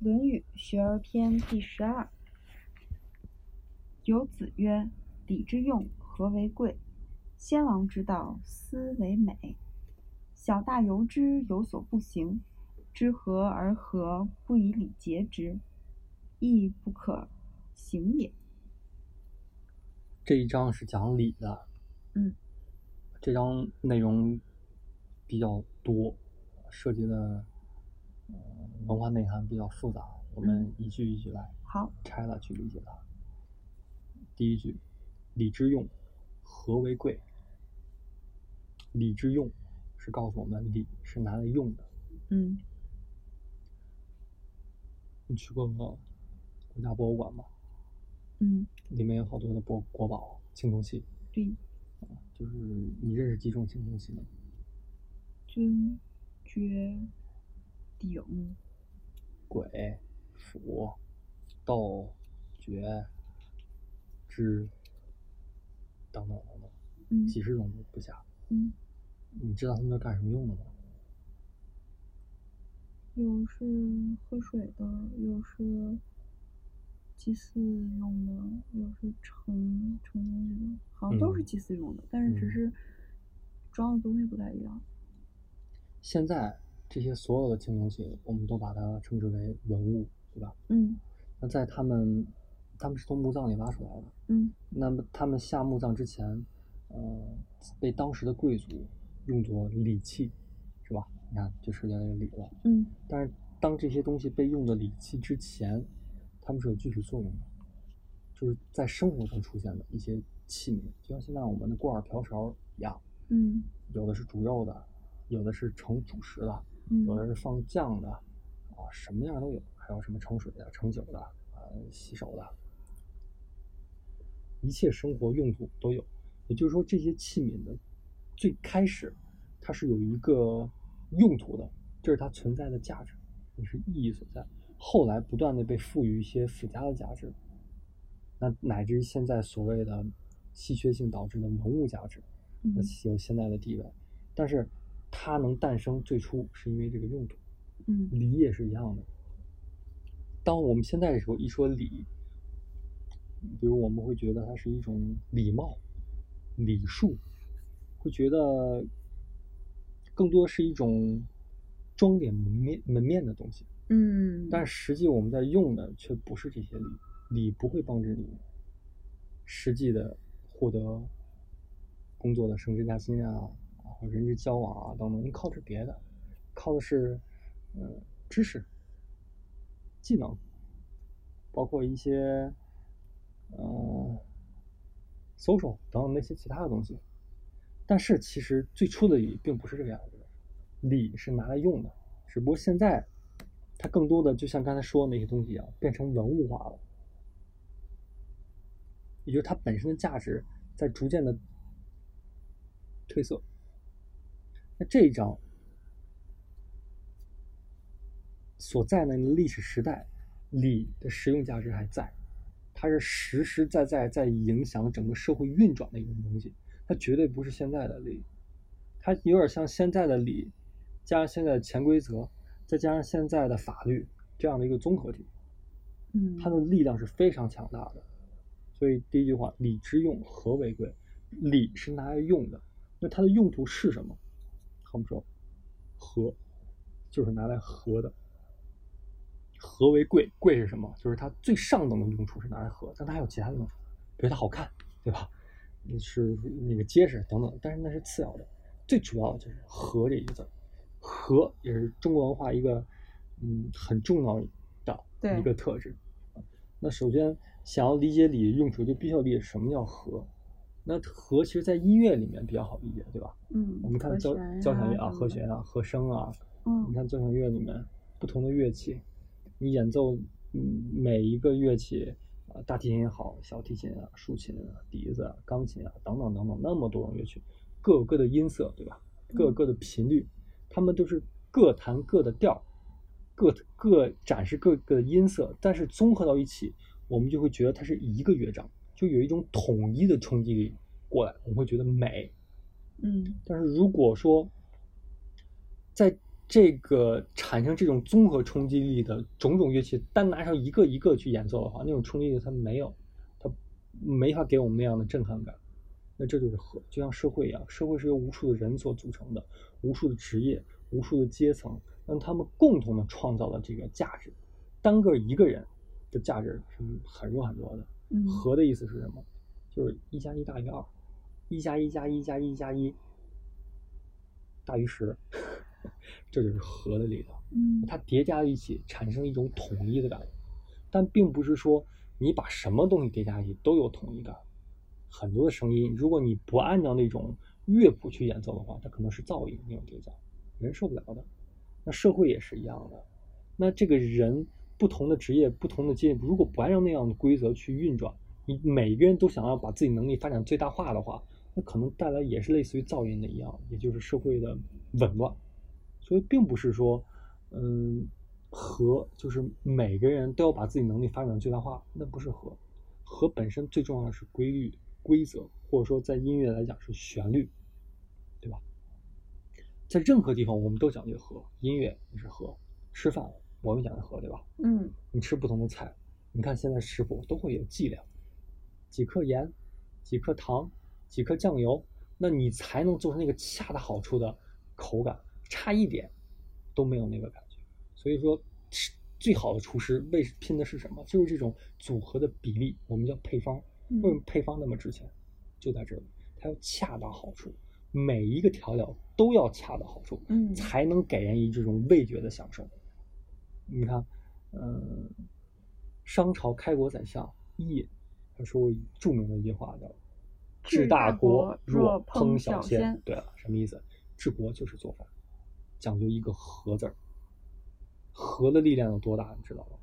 《论语·学而篇》第十二。有子曰：“礼之用，和为贵。先王之道，斯为美。小大由之，有所不行。知和而和，不以礼节之，亦不可行也。”这一章是讲礼的。嗯。这章内容比较多，涉及的。文化内涵比较复杂，我们一句一句来，好拆了去理解它。第一句，礼之用，和为贵。礼之用是告诉我们礼是拿来用的。嗯。你去过国家博物馆吗？嗯。里面有好多的国国宝青铜器。对。就是你认识几种青铜器呢？尊、爵。鼎、鬼、斧、斗、爵、之等等等等，几十种不下。嗯，你知道他们都干什么用的吗？有是喝水的，有是祭祀用的，有是盛盛东西的，好像都是祭祀用的，但是只是装的东西不太一样。现在。这些所有的青铜器，我们都把它称之为文物，对吧？嗯。那在他们，他们是从墓葬里挖出来的。嗯。那么他们下墓葬之前，呃，被当时的贵族用作礼器，是吧？你看，就涉及到礼了。嗯。但是当这些东西被用的礼器之前，他们是有具体作用的，就是在生活中出现的一些器皿，就像现在我们的锅碗瓢勺一样。嗯。有的是煮肉的，有的是盛主食的。有的是放酱的，啊，什么样都有，还有什么盛水的、盛酒的，啊，洗手的，一切生活用途都有。也就是说，这些器皿的最开始，它是有一个用途的，这是它存在的价值，也是意义所在。后来不断的被赋予一些附加的价值，那乃至于现在所谓的稀缺性导致的文物价值，那有现在的地位，但是。它能诞生，最初是因为这个用途。嗯，礼也是一样的。当我们现在的时候一说礼，比如我们会觉得它是一种礼貌、礼数，会觉得更多是一种装点门面门面的东西。嗯，但实际我们在用的却不是这些礼，礼不会帮助你实际的获得工作的升职加薪啊。人际交往啊，等等，你靠的是别的，靠的是，嗯，知识、技能，包括一些，嗯，social 等等那些其他的东西。但是其实最初的礼并不是这个样子的，礼是拿来用的，只不过现在它更多的就像刚才说的那些东西一样，变成文物化了，也就是它本身的价值在逐渐的褪色。那这一章所在的历史时代，礼的实用价值还在，它是实实在在在影响整个社会运转的一种东西，它绝对不是现在的礼，它有点像现在的礼，加上现在的潜规则，再加上现在的法律这样的一个综合体，嗯，它的力量是非常强大的。所以第一句话，礼之用，和为贵。礼是拿来用的，那它的用途是什么？他们说，和就是拿来和的，和为贵，贵是什么？就是它最上等的用处是拿来和，但它还有其他的用处，比如它好看，对吧？是那个结实等等，但是那是次要的，最主要的就是和这一个字，和也是中国文化一个嗯很重要的一个特质。那首先想要理解礼的用处，就必须要理解什么叫和。那和其实，在音乐里面比较好理解，对吧？嗯，我们看交交响乐啊，和弦啊，和声啊。嗯，你看交响乐里面不同的乐器，你演奏嗯每一个乐器啊，大提琴也好，小提琴啊，竖琴啊，笛子啊，钢琴啊，等等等等，那么多种乐器，各有各的音色，对吧？各有各的频率，他们都是各弹各的调，各各展示各个的音色，但是综合到一起，我们就会觉得它是一个乐章。就有一种统一的冲击力过来，我们会觉得美。嗯，但是如果说在这个产生这种综合冲击力的种种乐器，单拿上一个一个去演奏的话，那种冲击力它没有，它没法给我们那样的震撼感。那这就是和，就像社会一样，社会是由无数的人所组成的，无数的职业，无数的阶层，让他们共同的创造了这个价值。单个一个人的价值是很弱很弱的。嗯和的意思是什么？就是一加一大于二，一加一加一加一加一大于十，这就是和的力量。嗯它叠加在一起，产生一种统一的感觉，但并不是说你把什么东西叠加一起都有统一感。很多的声音，如果你不按照那种乐谱去演奏的话，它可能是噪音那种叠加，人受不了的。那社会也是一样的。那这个人不同的职业、不同的阶级，如果不按照那样的规则去运转，你每个人都想要把自己能力发展最大化的话，那可能带来也是类似于噪音的一样，也就是社会的紊乱。所以并不是说，嗯，和就是每个人都要把自己能力发展最大化，那不是和。和本身最重要的是规律、规则，或者说在音乐来讲是旋律，对吧？在任何地方我们都讲究和，音乐也是和，吃饭我们讲究和，对吧？嗯你吃不同的菜，你看现在食谱都会有剂量，几克盐，几克糖，几克酱油，那你才能做出那个恰到好处的口感，差一点都没有那个感觉。所以说，吃最好的厨师为拼的是什么？就是这种组合的比例，我们叫配方。为什么嗯配方那么值钱？就在这里，它要恰到好处，每一个调料都要恰到好处。嗯才能给人以这种味觉的享受。你看，嗯、商朝开国宰相伊尹，他说过著名的一句话叫“治治大大国国若若烹烹小小鲜鲜”。对了，什么意思？治国就是做饭，讲究一个和字儿。和的力量有多大，你知道吗？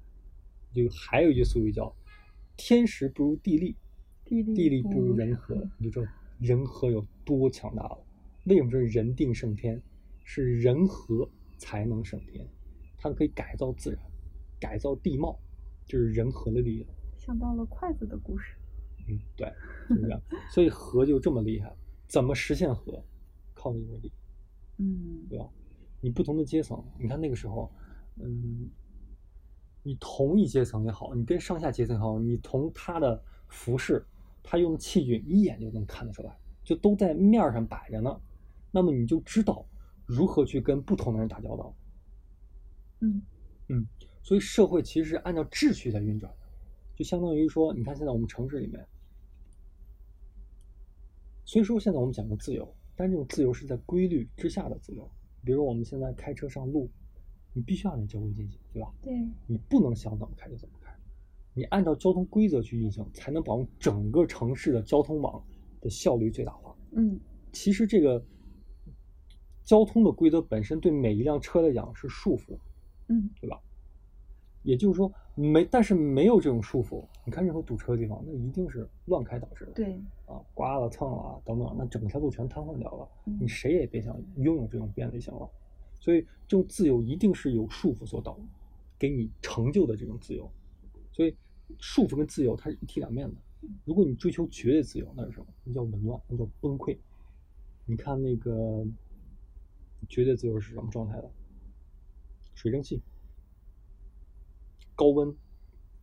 就还有一句俗语叫“天时不如地利”，地利地利不如人和，你就知道人和有多强大了。为什么说人定胜天？是人和才能胜天，它可以改造自然，改造地貌，就是人和的力量。想到了筷子的故事。嗯，对，就是这样。所以和就这么厉害，怎么实现和？靠的就是力，嗯对吧？你不同的阶层，你看那个时候，嗯，你同一阶层也好，你跟上下阶层也好，你从他的服饰，他用的器具，一眼就能看得出来，就都在面儿上摆着呢。那么你就知道如何去跟不同的人打交道。嗯嗯所以社会其实是按照秩序在运转的，就相当于说，你看现在我们城市里面，虽说现在我们讲的自由，但这种自由是在规律之下的自由。比如我们现在开车上路，你必须按照交规进行，对吧？对你不能想怎么开就怎么开，你按照交通规则去运行，才能保证整个城市的交通网的效率最大化。嗯其实这个交通的规则本身对每一辆车来讲是束缚，嗯对吧？也就是说，没，但是没有这种束缚，你看任何堵车的地方，那一定是乱开导致的。对啊，刮了蹭了啊等等，那整条路全瘫痪掉了，嗯你谁也别想拥有这种便利性了。所以，这种自由一定是有束缚所导给你成就的这种自由。所以，束缚跟自由它是一体两面的。如果你追求绝对自由，那是什么？那叫紊乱，那叫崩溃。你看那个绝对自由是什么状态的？水蒸气、高温，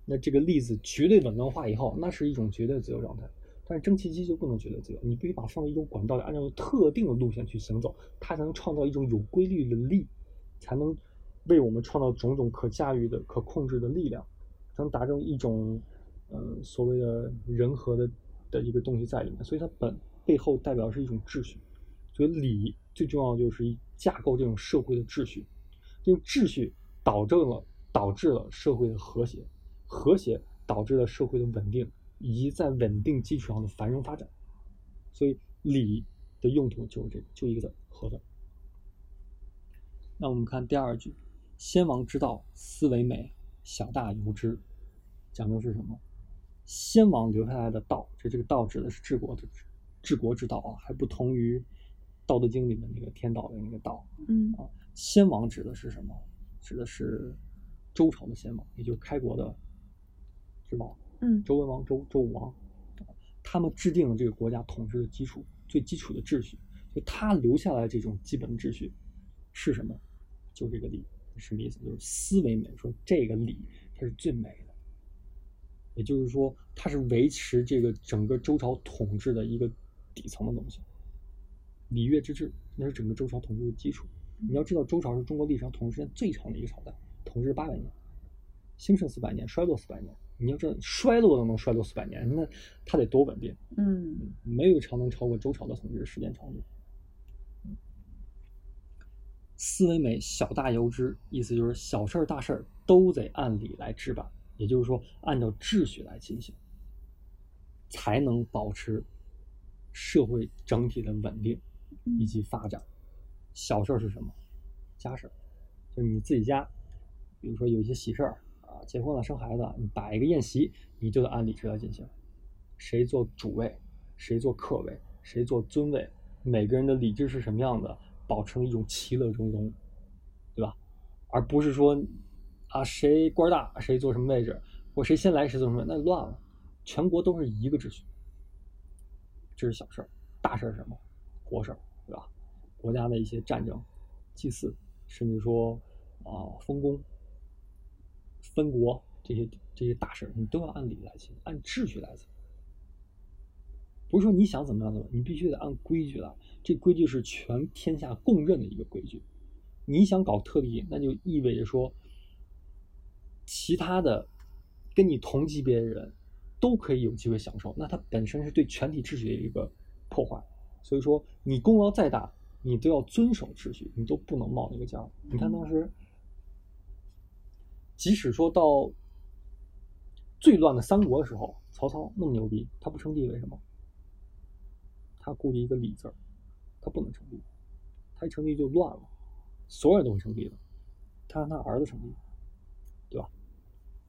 那这个粒子绝对紊乱化以后，那是一种绝对自由状态。但是蒸汽机就不能绝对自由，你必须把它放在一种管道里，按照特定的路线去行走，它才能创造一种有规律的力，才能为我们创造种种可驾驭的、可控制的力量，才能达成一种，呃，所谓的人和的的一个东西在里面。所以它本背后代表是一种秩序，所以礼最重要就是架构这种社会的秩序，这种秩序导致了导致了社会的和谐，和谐导致了社会的稳定，以及在稳定基础上的繁荣发展。所以礼的用途就是这个，就一个字和字。那我们看第二句，先王之道，斯为美，小大由之。讲的是什么？先王留下来的道，这这个道指的是治国的治治国之道啊，还不同于《道德经》里面那个天道的那个道。嗯啊，先王指的是什么？指的是周朝的先王，也就是开国的之王，嗯周文王、周周武王，他们制定了这个国家统治的基础，最基础的秩序。就他留下来这种基本的秩序是什么？就这个礼，什么意思？就是思维美，说这个礼它是最美的，也就是说，它是维持这个整个周朝统治的一个底层的东西。礼乐之治，那是整个周朝统治的基础。你要知道，周朝是中国历史上统治时间最长的一个朝代，统治八百年，兴盛四百年，衰落四百年。你要知道，衰落都能衰落四百年，那它得多稳定？嗯没有朝能超过周朝的统治时间长度。思维美，小大由之，意思就是小事儿大事儿都得按理来治办，也就是说按照秩序来进行，才能保持社会整体的稳定以及发展。小事儿是什么？家事儿，就是你自己家，比如说有一些喜事儿啊，结婚了、生孩子，你摆一个宴席，你就得按礼制来进行。谁做主位，谁做客位，谁做尊位，每个人的礼制是什么样的，保持一种其乐融融，对吧？而不是说啊谁官大谁坐什么位置，或谁先来谁做什么，那乱了。全国都是一个秩序，这是小事儿，大事儿是什么？国事儿，对吧？国家的一些战争、祭祀，甚至说啊封公、分国这些这些大事，你都要按理来行，按秩序来行。不是说你想怎么样怎么样，你必须得按规矩来。这规矩是全天下共认的一个规矩。你想搞特例，那就意味着说，其他的跟你同级别的人都可以有机会享受，那它本身是对全体秩序的一个破坏。所以说，你功劳再大，你都要遵守秩序，你都不能冒那个尖儿。你看当时，即使说到最乱的三国的时候，曹操那么牛逼，他不称帝为什么？他顾及一个礼字儿，他不能称帝，他一称帝就乱了，所有人都会称帝的，他让他儿子称帝，对吧？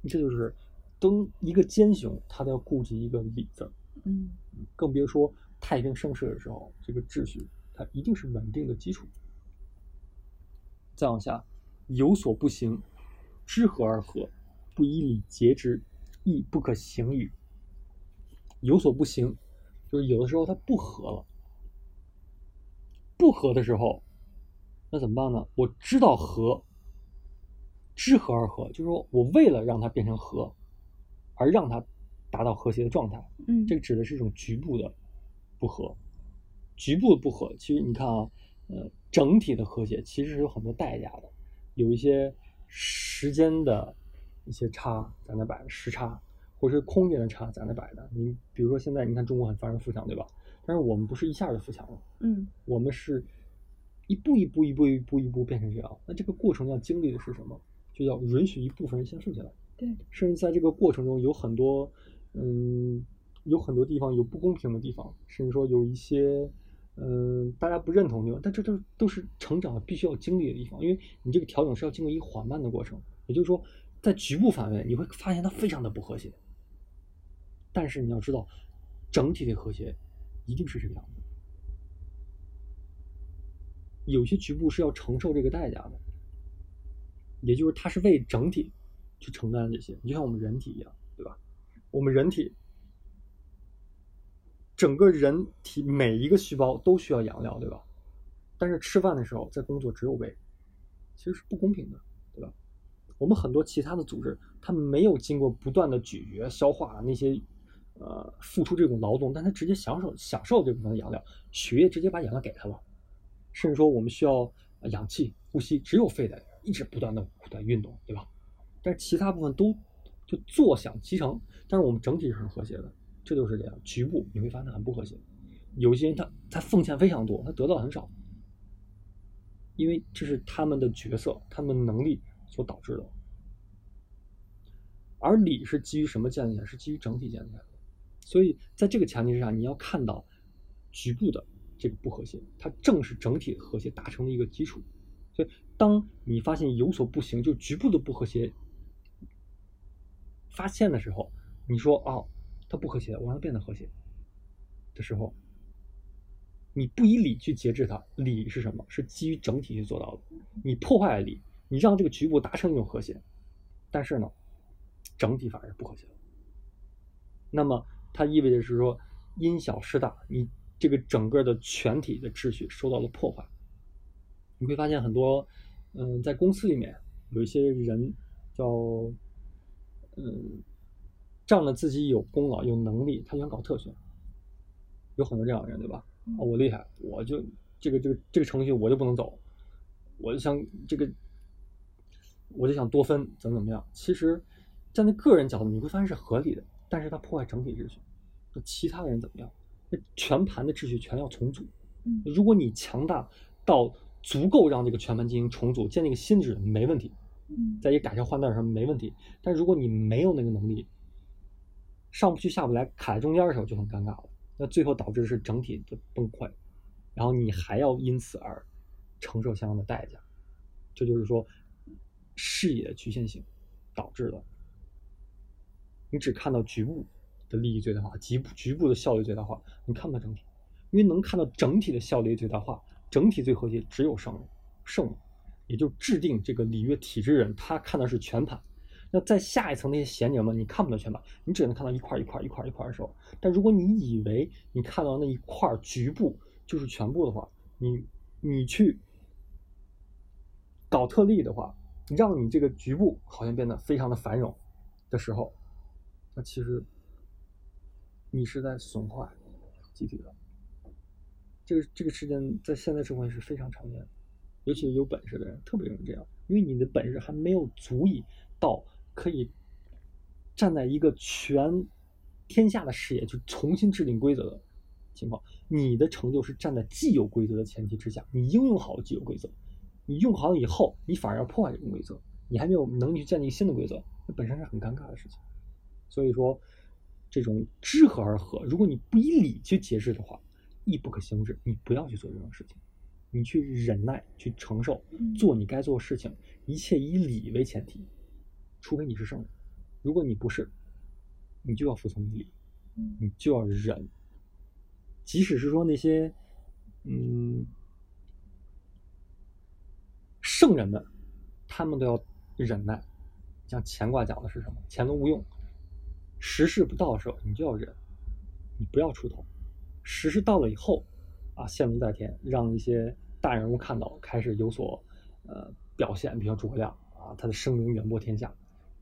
这就是登一个奸雄，他都要顾及一个礼字儿，嗯更别说太平盛世的时候，这个秩序它一定是稳定的基础。再往下，有所不行，知和而和，不以礼节之，亦不可行与。有所不行，就是有的时候它不和了。不和的时候，那怎么办呢？我知道和，知和而和，就是说我为了让它变成和，而让它达到和谐的状态。嗯，这个指的是一种局部的不和，局部的不和。其实你看啊，呃，整体的和谐其实是有很多代价的，有一些时间的一些差在那摆着，时差，或者是空间的差在那摆的。你比如说现在你看中国很繁荣富强，对吧？但是我们不是一下就富强了，嗯我们是一步一步一步一步一步变成这样。那这个过程要经历的是什么？就要允许一部分人先富起来。对，甚至在这个过程中有很多，嗯，有很多地方有不公平的地方，甚至说有一些，嗯，大家不认同的地方，但这都都是成长必须要经历的地方，因为你这个调整是要经过一个缓慢的过程，也就是说，在局部范围你会发现它非常的不和谐，但是你要知道，整体的和谐一定是这个样子，有些局部是要承受这个代价的，也就是它是为整体去承担这些，你就像我们人体一样，对吧？我们人体整个人体每一个细胞都需要养料，对吧？但是吃饭的时候在工作只有胃，其实是不公平的，对吧？我们很多其他的组织，它没有经过不断的咀嚼、消化那些呃付出这种劳动，但它直接享受享受这部分的养料，血液直接把养料给它了。甚至说我们需要氧气呼吸，只有肺在一直不断的不断运动，对吧？但是其他部分都就坐享其成，但是我们整体是很和谐的，这就是这样。局部你会发现很不和谐，有些人他他奉献非常多，他得到很少，因为这是他们的角色、他们能力所导致的。而理是基于什么建立的？是基于整体建立的。所以在这个前提之下，你要看到局部的这个不和谐，它正是整体和谐达成的一个基础。所以，当你发现有所不行，就局部的不和谐发现的时候，你说哦，它不和谐，我让它变得和谐的时候，你不以理去节制它，理是什么？是基于整体去做到的。你破坏了理，你让这个局部达成一种和谐，但是呢，整体反而是不和谐的。那么它意味着是说，因小失大，你这个整个的全体的秩序受到了破坏。你会发现很多，嗯，在公司里面有一些人叫，嗯，仗着自己有功劳、有能力，他想搞特权，有很多这样的人，对吧？啊，我厉害，我就这个这个这个程序我就不能走，我就想这个，我就想多分怎么怎么样。其实站在个人角度，你会发现是合理的，但是他破坏整体秩序。那其他的人怎么样？那全盘的秩序全要重组。嗯如果你强大到足够让这个全盘进行重组，建立一个新秩序，没问题。嗯在一个改朝换代上没问题。但如果你没有那个能力，上不去下不来，卡在中间的时候就很尴尬了。那最后导致的是整体的崩溃，然后你还要因此而承受相应的代价。这就是说，视野局限性导致的。你只看到局部的利益最大化，局部局部的效率最大化，你看不到整体。因为能看到整体的效率最大化，整体最和谐，只有圣人，圣人，也就制定这个礼乐体制人，他看的是全盘。那在下一层那些贤者们，你看不到全貌，你只能看到一块一块一块一块的时候。但如果你以为你看到那一块局部就是全部的话，你你去搞特例的话，让你这个局部好像变得非常的繁荣的时候，那其实你是在损坏集体的。这个这个事件在现代社会是非常常见的，尤其是有本事的人特别容易这样，因为你的本事还没有足以到可以站在一个全天下的视野去重新制定规则的情况。你的成就是站在既有规则的前提之下，你应用好既有规则，你用好了以后，你反而要破坏这种规则，你还没有能力去建立新的规则，这本身是很尴尬的事情。所以说，这种知和而和，如果你不以理去节制的话，亦不可行之。你不要去做这种事情，你去忍耐，去承受，做你该做的事情，一切以理为前提。除非你是圣人，如果你不是，你就要服从命令你就要忍。即使是说那些，嗯，圣人们，他们都要忍耐。像乾卦讲的是什么？钱龙无用。时势不到的时候，你就要忍，你不要出头。时势到了以后，啊，现龙在天，让一些大人物看到，开始有所呃表现，比如诸葛亮啊，他的声名远播天下，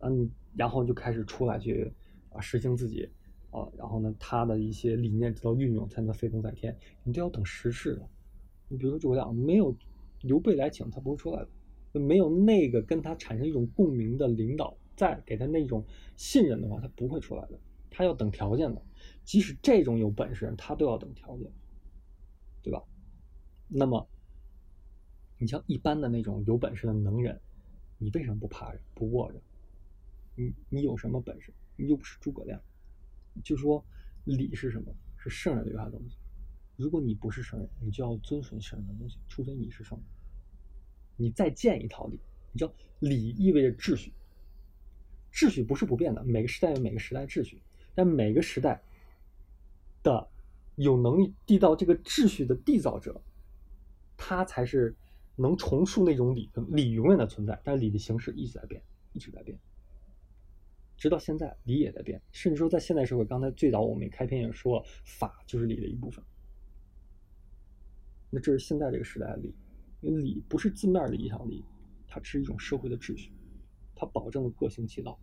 嗯，然后就开始出来去啊实行自己啊，然后呢，他的一些理念得到运用，才能飞龙在天。你都要等时势的。你比如说诸葛亮，没有刘备来请，他不会出来的。没有那个跟他产生一种共鸣的领导，再给他那种信任的话，他不会出来的。他要等条件的，即使这种有本事人，他都要等条件，对吧？那么，你像一般的那种有本事的能人，你为什么不怕着、不握着？你你有什么本事？你又不是诸葛亮。就说礼是什么？是圣人留下的东西。如果你不是圣人，你就要遵循圣人的东西，除非你是圣人。你再建一套礼，你知道礼意味着秩序，秩序不是不变的，每个时代有每个时代秩序，但每个时代的有能力缔造这个秩序的缔造者，他才是能重塑那种礼的礼永远的存在，但礼的形式一直在变，一直在变，直到现在礼也在变，甚至说在现代社会，刚才最早我们开篇也说了，法就是礼的一部分，那这是现在这个时代的礼。因为礼不是字面的意义上的礼，它是一种社会的秩序，它保证了各行其道，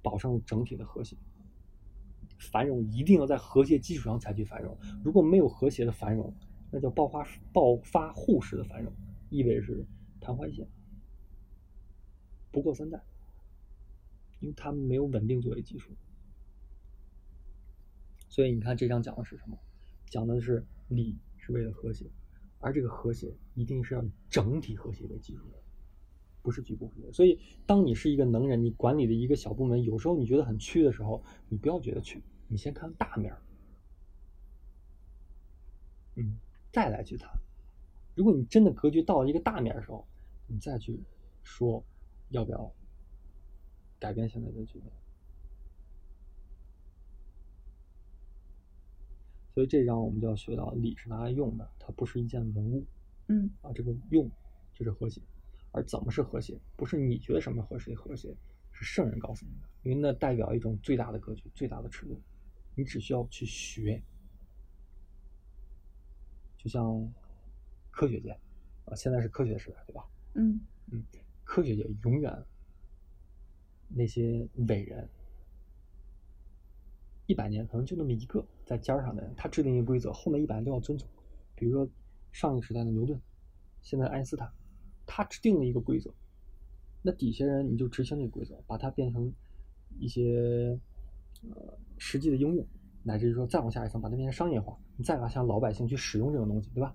保证了整体的和谐。繁荣一定要在和谐基础上才去繁荣，如果没有和谐的繁荣，那叫爆发爆发户式的繁荣，意味着是昙花一现，不过三代，因为它没有稳定作为基础。所以你看这章讲的是什么？讲的是理是为了和谐。而这个和谐一定是要以整体和谐为基础的，不是局部和谐。所以，当你是一个能人，你管理的一个小部门，有时候你觉得很屈的时候，你不要觉得屈，你先看大面儿，嗯，再来去谈。如果你真的格局到了一个大面的时候，你再去说要不要改变现在的局面。所以这章我们就要学到，礼是拿来用的，它不是一件文物。嗯啊，这个用就是和谐，而怎么是和谐？不是你觉得什么和谐和谐，是圣人告诉你的，因为那代表一种最大的格局、最大的尺度，你只需要去学。就像科学界，啊，现在是科学时代，对吧？嗯科学界永远那些伟人，一百年可能就那么一个在尖儿上的人，他制定一个规则，后面一百年都要遵从。比如说上一个时代的牛顿，现在爱因斯坦，他制定了一个规则，那底下人你就执行这个规则，把它变成一些呃实际的应用，乃至于说再往下一层，把它变成商业化，你再把向老百姓去使用这种东西，对吧？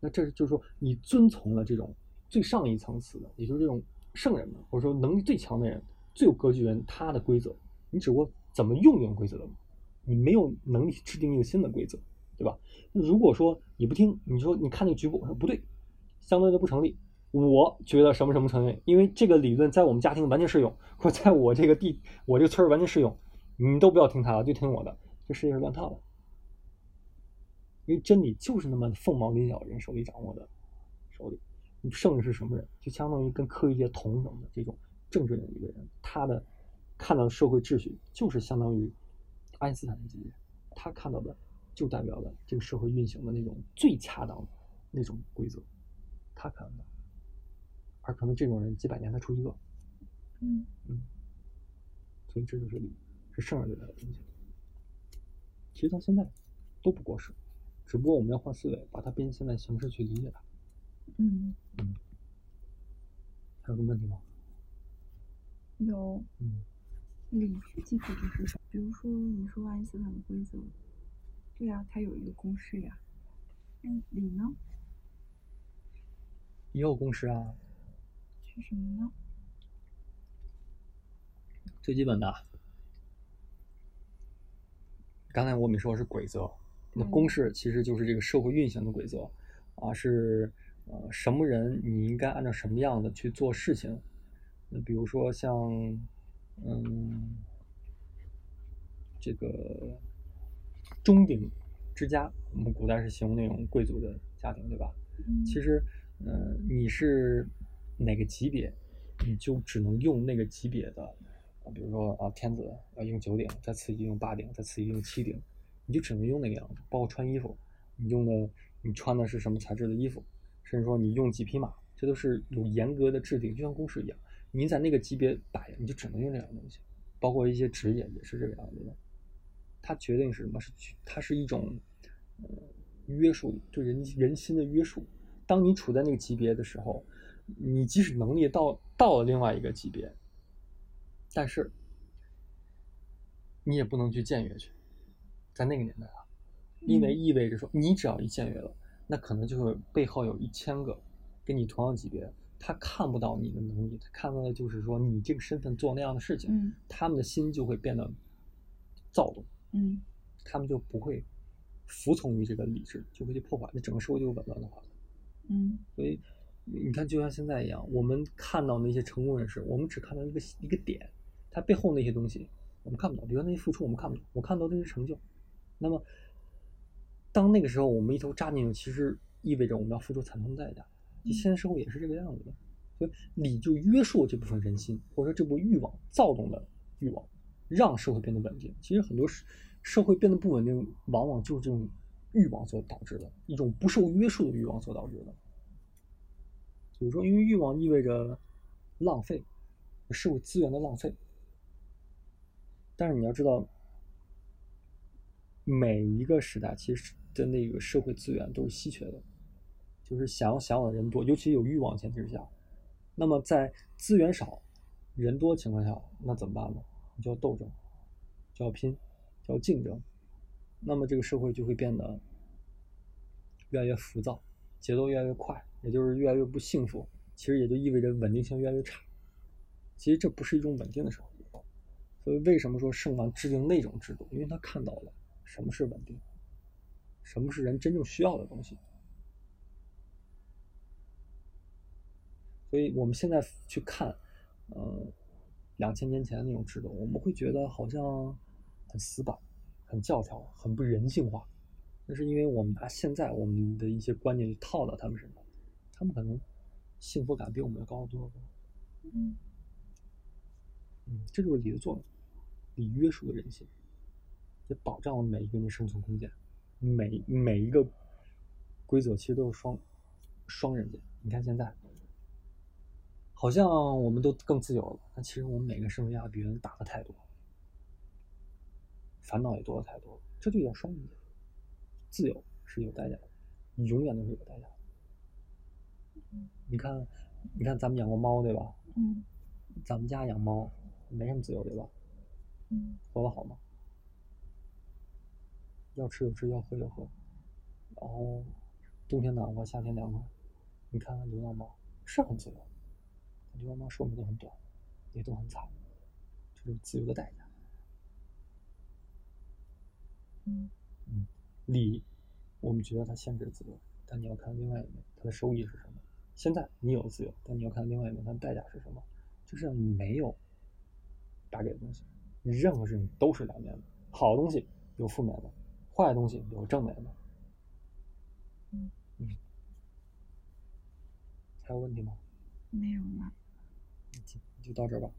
那这就是说你遵从了这种最上一层次的，也就是这种圣人们，或者说能力最强的人、最有格局的人，他的规则，你只不过怎么用用规则的，你没有能力制定一个新的规则，对吧？如果说你不听，你说你看那个局部，我说不对，相对的不成立。我觉得什么什么成立，因为这个理论在我们家庭完全适用，或在我这个地、我这个村儿完全适用，你都不要听他的，就听我的，这世界是乱套的。因为真理就是那么凤毛麟角人手里掌握的，手里。你圣人是什么人？就相当于跟科学界同等的这种政治领域的人，他的看到的社会秩序就是相当于爱因斯坦的级别，他看到的就代表了这个社会运行的那种最恰当的那种规则，他看到的。而可能这种人几百年才出一个，嗯嗯，所以这就是理，是圣人对他的东西。其实到现在都不过时，只不过我们要换思维，把它变成现在形式去理解它。嗯，还有什么问题吗？有嗯，理基础就是什么？比如说你说爱因斯坦的规则，对呀、它有一个公式呀。那，理呢也有公式啊，是什么呢？最基本的。刚才我们说是规则，那嗯公式其实就是这个社会运行的规则，啊，是呃什么人你应该按照什么样的去做事情。那比如说像，嗯，这个中鼎之家，我们古代是形容那种贵族的家庭，对吧？嗯其实，呃，你是哪个级别，你就只能用那个级别的，啊，比如说啊，天子要用九鼎，再次一用八鼎，再次一用七鼎，你就只能用那个样子。包括穿衣服，你用的你穿的是什么材质的衣服，甚至说你用几匹马，这都是有严格的制定，就像公式一样。你在那个级别摆，你就只能用这样的东西。包括一些职业也是这个样子的，它决定是什么？是去它是一种呃约束，对人人心的约束。当你处在那个级别的时候，你即使能力到到了另外一个级别，但是你也不能去僭越去，在那个年代啊，因为意味着说你只要一僭越了，那可能就是背后有一千个跟你同样级别，他看不到你的能力，他看到的就是说你这个身份做那样的事情，嗯他们的心就会变得躁动，嗯他们就不会服从于这个理智，就会去破坏，那整个社会就会紊乱的话。嗯所以你看，就像现在一样，我们看到那些成功人士，我们只看到一个一个点，他背后那些东西我们看不到，比如那些付出我们看不到，我看到那些成就。那么，当那个时候我们一头扎进去，其实意味着我们要付出惨痛代价。就现在社会也是这个样子的，所以理就约束了这部分人心，或者说这部欲望躁动的欲望，让社会变得稳定。其实很多社社会变得不稳定，往往就是这种欲望所导致的一种不受约束的欲望所导致的。比如说，因为欲望意味着浪费，社会资源的浪费。但是你要知道，每一个时代其实的那个社会资源都是稀缺的，就是想要享有的人多，尤其有欲望前提之下。那么在资源少、人多情况下，那怎么办呢？你就要斗争，就要拼，就要竞争。那么这个社会就会变得越来越浮躁，节奏越来越快，也就是越来越不幸福。其实也就意味着稳定性越来越差。其实这不是一种稳定的社会。所以为什么说圣王制定那种制度？因为他看到了什么是稳定，什么是人真正需要的东西。所以我们现在去看，呃，两千年前的那种制度，我们会觉得好像很死板、很教条、很不人性化。那是因为我们拿现在我们的一些观念去套到他们身上，他们可能幸福感比我们要高得多。嗯嗯，这就是礼的作用，礼约束了人心，也保障了每一个人的生存空间。每每一个规则其实都是双双刃剑。你看现在，好像我们都更自由了，但其实我们每个生命压比别人大的太多，烦恼也多的太多了，这就叫双刃剑。自由是有代价的，永远都是有代价的。你看，你看咱们养过猫对吧？嗯咱们家养猫没什么自由对吧？嗯活得好吗？要吃有吃，要喝有喝，然后冬天暖和，夏天凉快。你看看流浪猫是很自由，流浪猫寿命都很短，也都很惨，这就是自由的代价。嗯嗯，理，我们觉得它限制自由，但你要看另外一面，它的收益是什么？现在你有自由，但你要看另外一面，它的代价是什么？就是你没有白给的东西，任何事情都是两面的，好的东西有负面的，坏的东西有正面的。嗯嗯，还有问题吗？没有了。就到这儿吧。